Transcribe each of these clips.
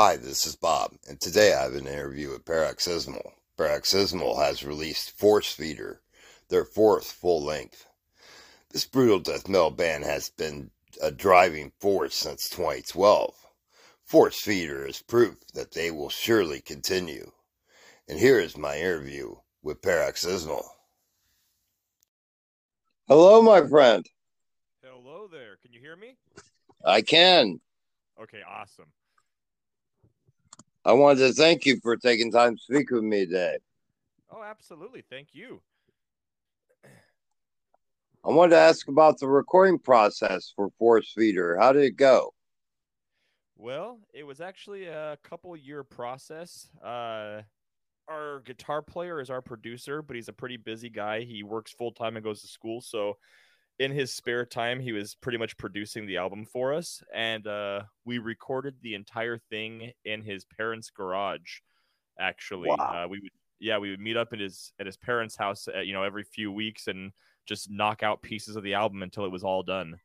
Hi, this is Bob, and today I have an interview with Paroxysmal. Paroxysmal has released Force Feeder, their fourth full length. This brutal death metal band has been a driving force since 2012. Force Feeder is proof that they will surely continue. And here is my interview with Paroxysmal. Hello, my friend. Hello there. Can you hear me? I can. Okay, awesome. I wanted to thank you for taking time to speak with me today. Oh, absolutely. Thank you. I wanted to ask about the recording process for Force Feeder. How did it go? Well, it was actually a couple year process. Uh, our guitar player is our producer, but he's a pretty busy guy. He works full time and goes to school. So, in his spare time, he was pretty much producing the album for us. And uh, we recorded the entire thing in his parents' garage, actually. Wow. Uh, we would, yeah, we would meet up at his, at his parents' house, uh, you know, every few weeks and just knock out pieces of the album until it was all done.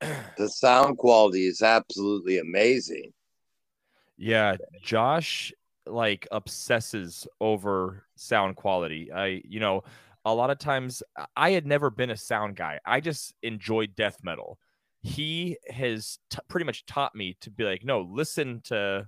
The sound quality is absolutely amazing. Yeah, Josh like obsesses over sound quality. I, you know, a lot of times I had never been a sound guy. I just enjoyed death metal. He has t- pretty much taught me to be like, no, listen to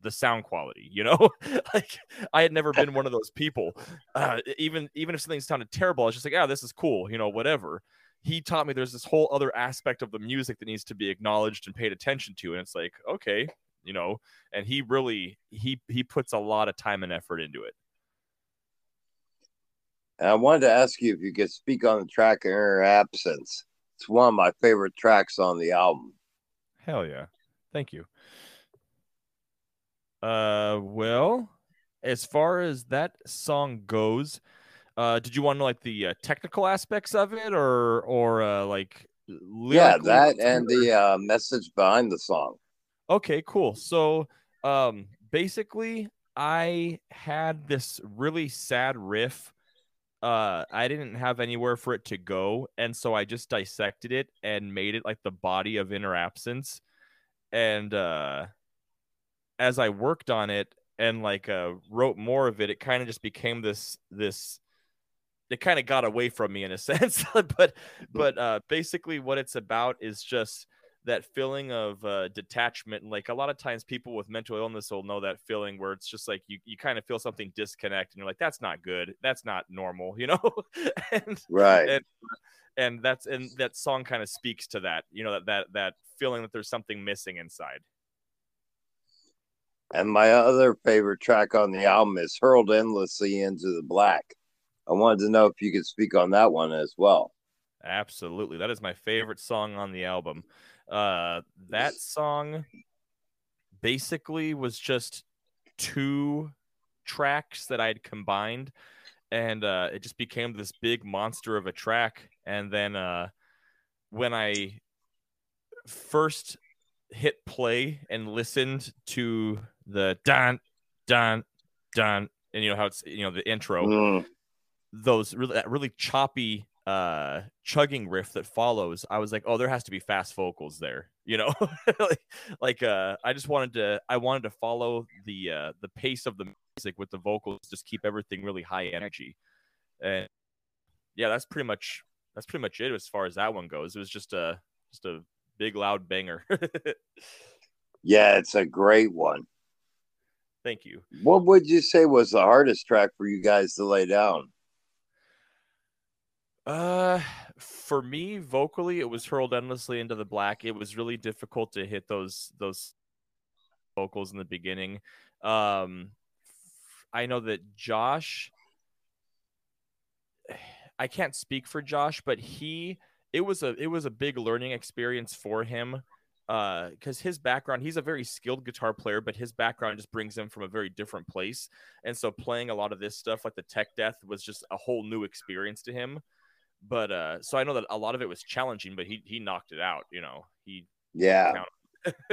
the sound quality. You know, like I had never been one of those people. Uh, even even if something sounded terrible, I was just like, yeah, this is cool. You know, whatever. He taught me there's this whole other aspect of the music that needs to be acknowledged and paid attention to, and it's like, okay, you know, and he really he he puts a lot of time and effort into it. And I wanted to ask you if you could speak on the track in her absence. It's one of my favorite tracks on the album. Hell yeah. Thank you. Uh well, as far as that song goes, uh did you want to like the uh, technical aspects of it or or uh like yeah, that and the uh, message behind the song. Okay, cool. So, um basically I had this really sad riff uh I didn't have anywhere for it to go and so I just dissected it and made it like the body of inner absence and uh as I worked on it and like uh wrote more of it it kind of just became this this it kind of got away from me in a sense but but uh basically what it's about is just that feeling of uh, detachment and like a lot of times people with mental illness will know that feeling where it's just like you, you kind of feel something disconnect and you're like that's not good. That's not normal you know? And, right. and, and that's and that song kind of speaks to that you know that that that feeling that there's something missing inside. And my other favorite track on the album is hurled endlessly into the black. I wanted to know if you could speak on that one as well. Absolutely. That is my favorite song on the album uh, that song basically was just two tracks that I'd combined, and uh, it just became this big monster of a track. And then uh, when I first hit play and listened to the dan dan dan, and you know how it's you know the intro, Mm. those really that really choppy uh chugging riff that follows i was like oh there has to be fast vocals there you know? Like, like uh i just wanted to i wanted to follow the uh the pace of the music with the vocals just keep everything really high energy. And yeah that's pretty much that's pretty much it as far as that one goes. It was just a just a big loud banger. Yeah it's a great one. Thank you. What would you say was the hardest track for you guys to lay down Uh, for me, vocally, it was hurled endlessly into the black. It was really difficult to hit those those vocals in the beginning. Um, I know that Josh. I can't speak for Josh, but he it was a it was a big learning experience for him uh because his background he's a very skilled guitar player but his background just brings him from a very different place and so playing a lot of this stuff like the tech death was just a whole new experience to him but uh so i know that a lot of it was challenging but he he knocked it out you know he yeah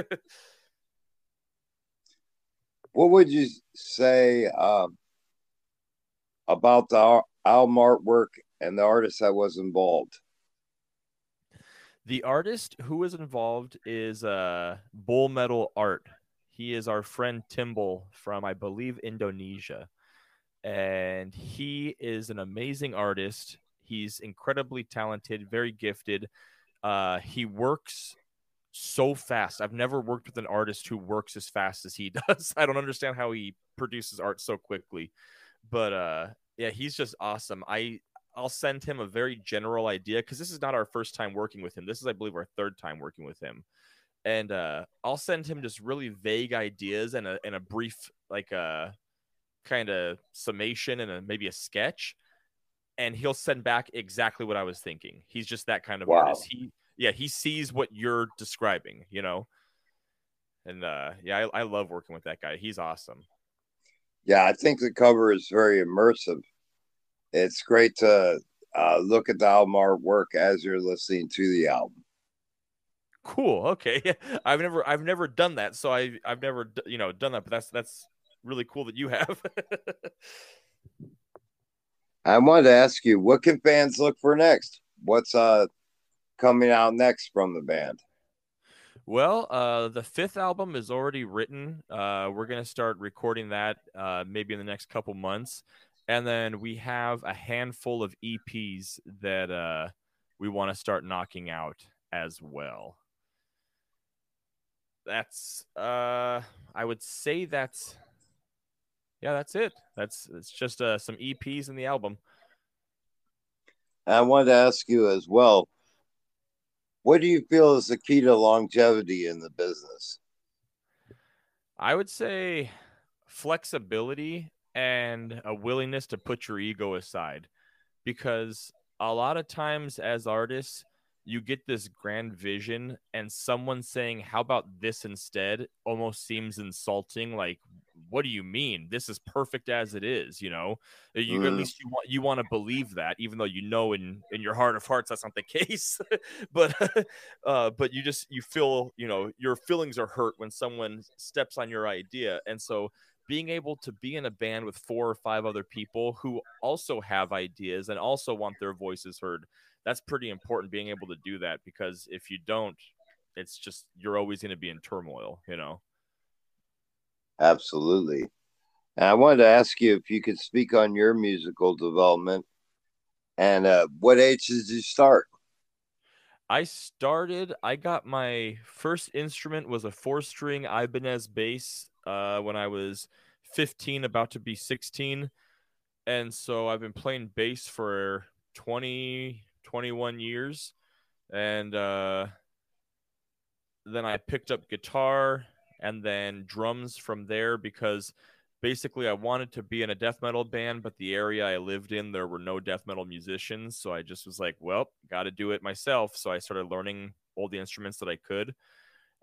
what would you say um about the album artwork and the artist that was involved The artist who is involved is uh, Bull Metal Art. He is our friend Timbal from, I believe, Indonesia. And he is an amazing artist. He's incredibly talented, very gifted. Uh, he works so fast. I've never worked with an artist who works as fast as he does. I don't understand how he produces art so quickly. But uh, yeah, he's just awesome. I I'll send him a very general idea because this is not our first time working with him. This is, I believe, our third time working with him. And uh, I'll send him just really vague ideas and a and a brief like a uh, kind of summation and a, maybe a sketch, and he'll send back exactly what I was thinking. He's just that kind of wow. artist. He yeah he sees what you're describing, you know. And uh, yeah, I, I love working with that guy. He's awesome. Yeah, I think the cover is very immersive it's great to uh, look at the album artwork as you're listening to the album. Cool. Okay. I've never I've never done that, so I I've never you know done that, but that's that's really cool that you have. I wanted to ask you, what can fans look for next? What's uh coming out next from the band? Well, uh, the fifth album is already written. Uh, we're gonna start recording that uh, maybe in the next couple months and then we have a handful of EPs that uh, we want to start knocking out as well. That's uh, I would say that's yeah, that's it. That's it's just uh, some EPs in the album. I wanted to ask you as well. What do you feel is the key to longevity in the business? I would say flexibility and a willingness to put your ego aside because a lot of times as artists you get this grand vision and someone saying how about this instead almost seems insulting like what do you mean? This is perfect as it is you know? You mm. at least you want you want to believe that even though you know in in your heart of hearts that's not the case but uh but you just you feel you know your feelings are hurt when someone steps on your idea and so being able to be in a band with four or five other people who also have ideas and also want their voices heard that's pretty important being able to do that because if you don't it's just you're always going to be in turmoil you know absolutely and i wanted to ask you if you could speak on your musical development and uh, what age did you start I started. I got my first instrument was a four string Ibanez bass uh, when I was 15, about to be 16. And so I've been playing bass for 20, 21 years. And uh, then I picked up guitar and then drums from there because basically I wanted to be in a death metal band, but the area I lived in, there were no death metal musicians. So I just was like, well, got to do it myself. So I started learning all the instruments that I could.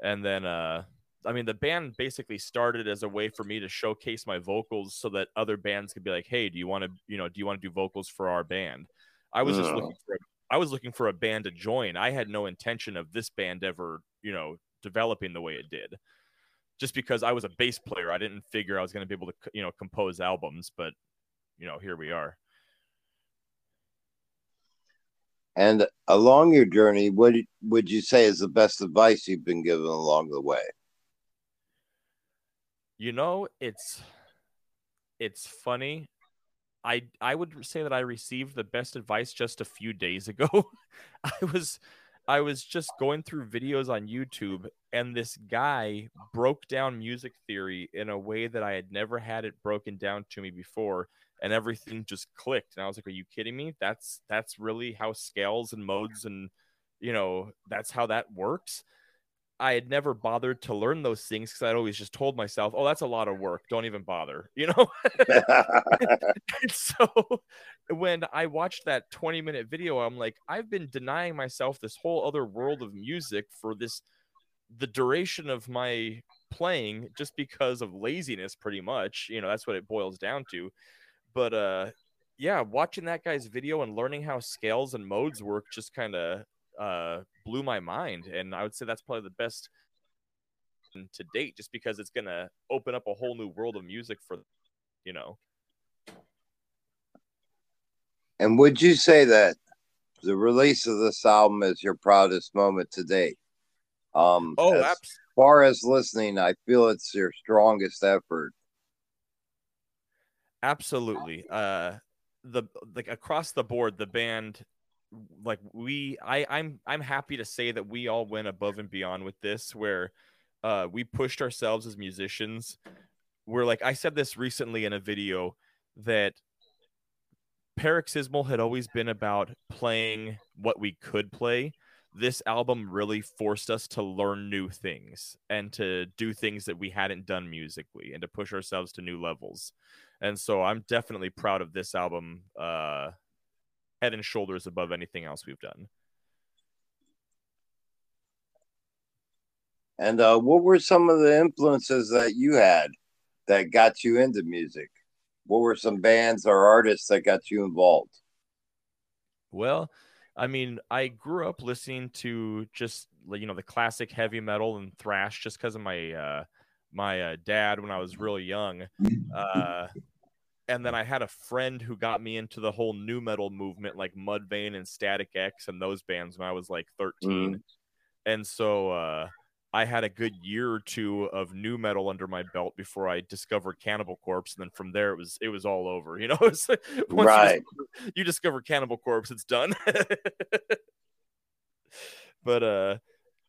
And then, uh, I mean, the band basically started as a way for me to showcase my vocals so that other bands could be like, "Hey, do you want to, you know, do you want to do vocals for our band?" I was just looking for, a, I was looking for a band to join. I had no intention of this band ever, you know, developing the way it did. Just because I was a bass player, I didn't figure I was going to be able to, you know, compose albums. But, you know, here we are. And along your journey, what would you say is the best advice you've been given along the way? You know, it's it's funny. I I would say that I received the best advice just a few days ago. I was I was just going through videos on YouTube and this guy broke down music theory in a way that I had never had it broken down to me before and everything just clicked and I was like are you kidding me? That's that's really how scales and modes and you know, that's how that works. I had never bothered to learn those things because I'd always just told myself, "Oh, that's a lot of work. Don't even bother," you know. so when I watched that 20 minute video, I'm like, I've been denying myself this whole other world of music for this the duration of my playing just because of laziness, pretty much. You know, that's what it boils down to. But uh, yeah, watching that guy's video and learning how scales and modes work just kind of uh, blew my mind, and I would say that's probably the best to date, just because it's gonna open up a whole new world of music for, you know. And would you say that the release of this album is your proudest moment to date. Um, oh, as abs- far as listening, I feel it's your strongest effort. Absolutely. Uh, the like across the board, the band, like we, I, I'm, I'm happy to say that we all went above and beyond with this, where uh, we pushed ourselves as musicians. We're like, I said this recently in a video that Paroxysmal had always been about playing what we could play. This album really forced us to learn new things and to do things that we hadn't done musically and to push ourselves to new levels. And so I'm definitely proud of this album, uh, head and shoulders above anything else we've done. And uh, what were some of the influences that you had that got you into music? what were some bands or artists that got you involved? Well, I mean, I grew up listening to just you know the classic heavy metal and thrash just because of my uh, my uh, dad when I was really young. Uh, and then I had a friend who got me into the whole nu metal movement, like Mudvayne and Static X and those bands when I was like 13. Mm. And so uh, I had a good year or two of nu metal under my belt before I discovered Cannibal Corpse, and then from there it was it was all over. You know, once right? You discover, you discover Cannibal Corpse, it's done. but uh,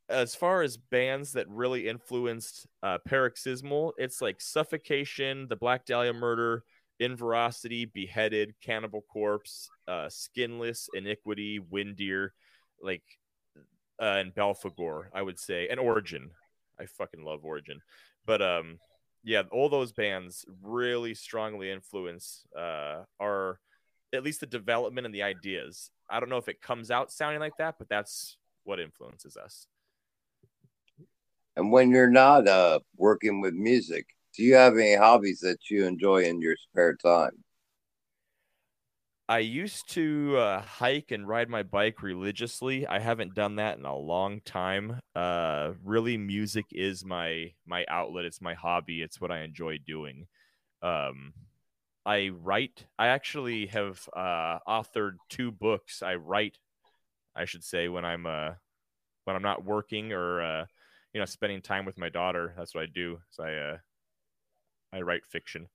as far as bands that really influenced uh, Paroxysmal, it's like Suffocation, The Black Dahlia Murder, Inveracity, Beheaded, Cannibal Corpse, uh, Skinless, Iniquity, Windeer, like uh, and Belphegor, I would say, and Origin. I fucking love Origin, but um, yeah, all those bands really strongly influence uh, our at least the development and the ideas. I don't know if it comes out sounding like that, but that's what influences us. And when you're not uh, working with music, do you have any hobbies that you enjoy in your spare time? I used to uh, hike and ride my bike religiously. I haven't done that in a long time. Uh, really, music is my my outlet. It's my hobby. It's what I enjoy doing. Um, I write. I actually have uh, authored two books. I write, I should say, when I'm uh, when I'm not working or uh, you know spending time with my daughter. That's what I do. So I uh, I write fiction.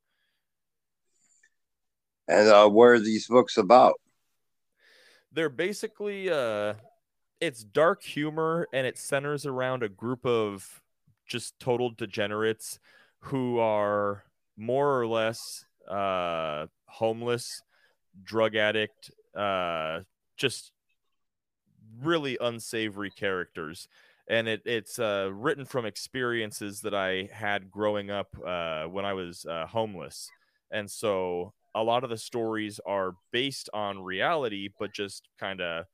And uh, what are these books about? They're basically uh, it's dark humor and it centers around a group of just total degenerates who are more or less uh, homeless, drug addict, uh, just really unsavory characters. And it, it's uh, written from experiences that I had growing up uh, when I was uh, homeless. And so a lot of the stories are based on reality, but just kind of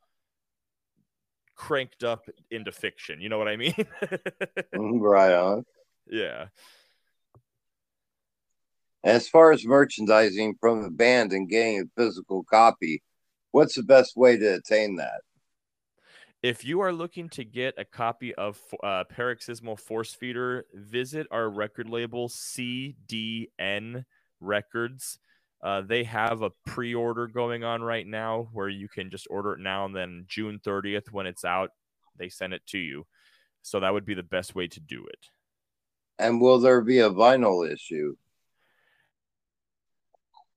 cranked up into fiction. You know what I mean? Mm, right on. Yeah. As far as merchandising from the band and getting a physical copy, what's the best way to attain that? If you are looking to get a copy of uh, Paroxysmal Force Feeder, visit our record label CDN Records. Uh, they have a pre-order going on right now where you can just order it now and then June 30th when it's out, they send it to you. So that would be the best way to do it. And will there be a vinyl issue?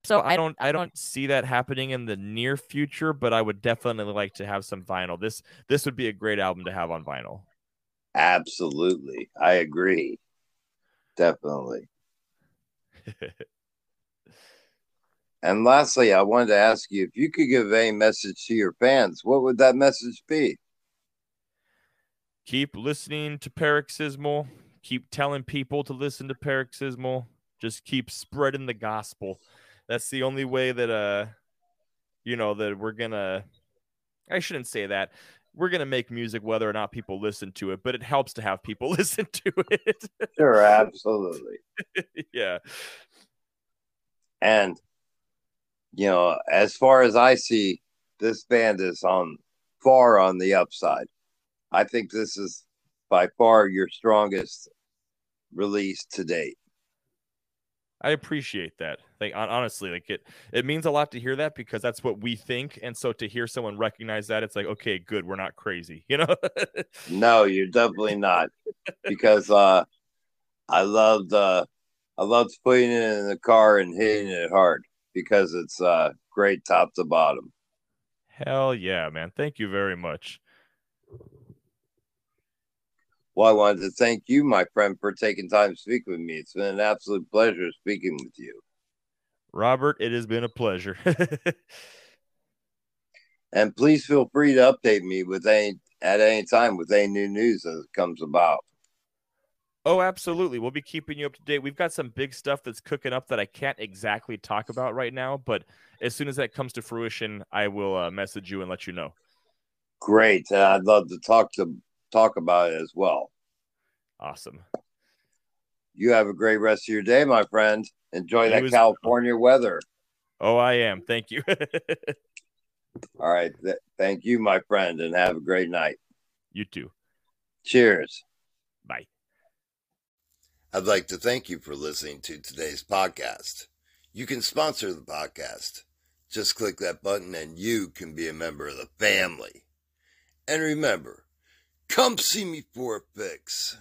So I don't I don't see that happening in the near future, but I would definitely like to have some vinyl. This this would be a great album to have on vinyl. Absolutely. I agree. Definitely. And lastly, I wanted to ask you if you could give a message to your fans, what would that message be? Keep listening to Paroxysmal. Keep telling people to listen to Paroxysmal. Just keep spreading the gospel. That's the only way that uh you know that we're gonna I shouldn't say that. We're gonna make music whether or not people listen to it, but it helps to have people listen to it. sure, absolutely. yeah. And you know, as far as I see, this band is on far on the upside. I think this is by far your strongest release to date. I appreciate that. Like honestly, like it it means a lot to hear that because that's what we think, and so to hear someone recognize that, it's like okay, good, we're not crazy, you know. no, you're definitely not, because uh, I loved uh, I loved putting it in the car and hitting it hard because it's uh great top to bottom. Hell yeah, man! Thank you very much. Well, I wanted to thank you, my friend, for taking time to speak with me. It's been an absolute pleasure speaking with you. Robert, it has been a pleasure. and please feel free to update me with any at any time with any new news as it comes about. Oh, absolutely. We'll be keeping you up to date. We've got some big stuff that's cooking up that I can't exactly talk about right now, but as soon as that comes to fruition, I will uh, message you and let you know. Great. Uh, I'd love to talk to talk about it as well. Awesome. You have a great rest of your day, my friend. Enjoy that was, California weather. Oh, I am. Thank you. All right. Th- thank you, my friend, and have a great night. You too. Cheers. Bye. I'd like to thank you for listening to today's podcast. You can sponsor the podcast. Just click that button and you can be a member of the family. And remember, Come see me for a fix.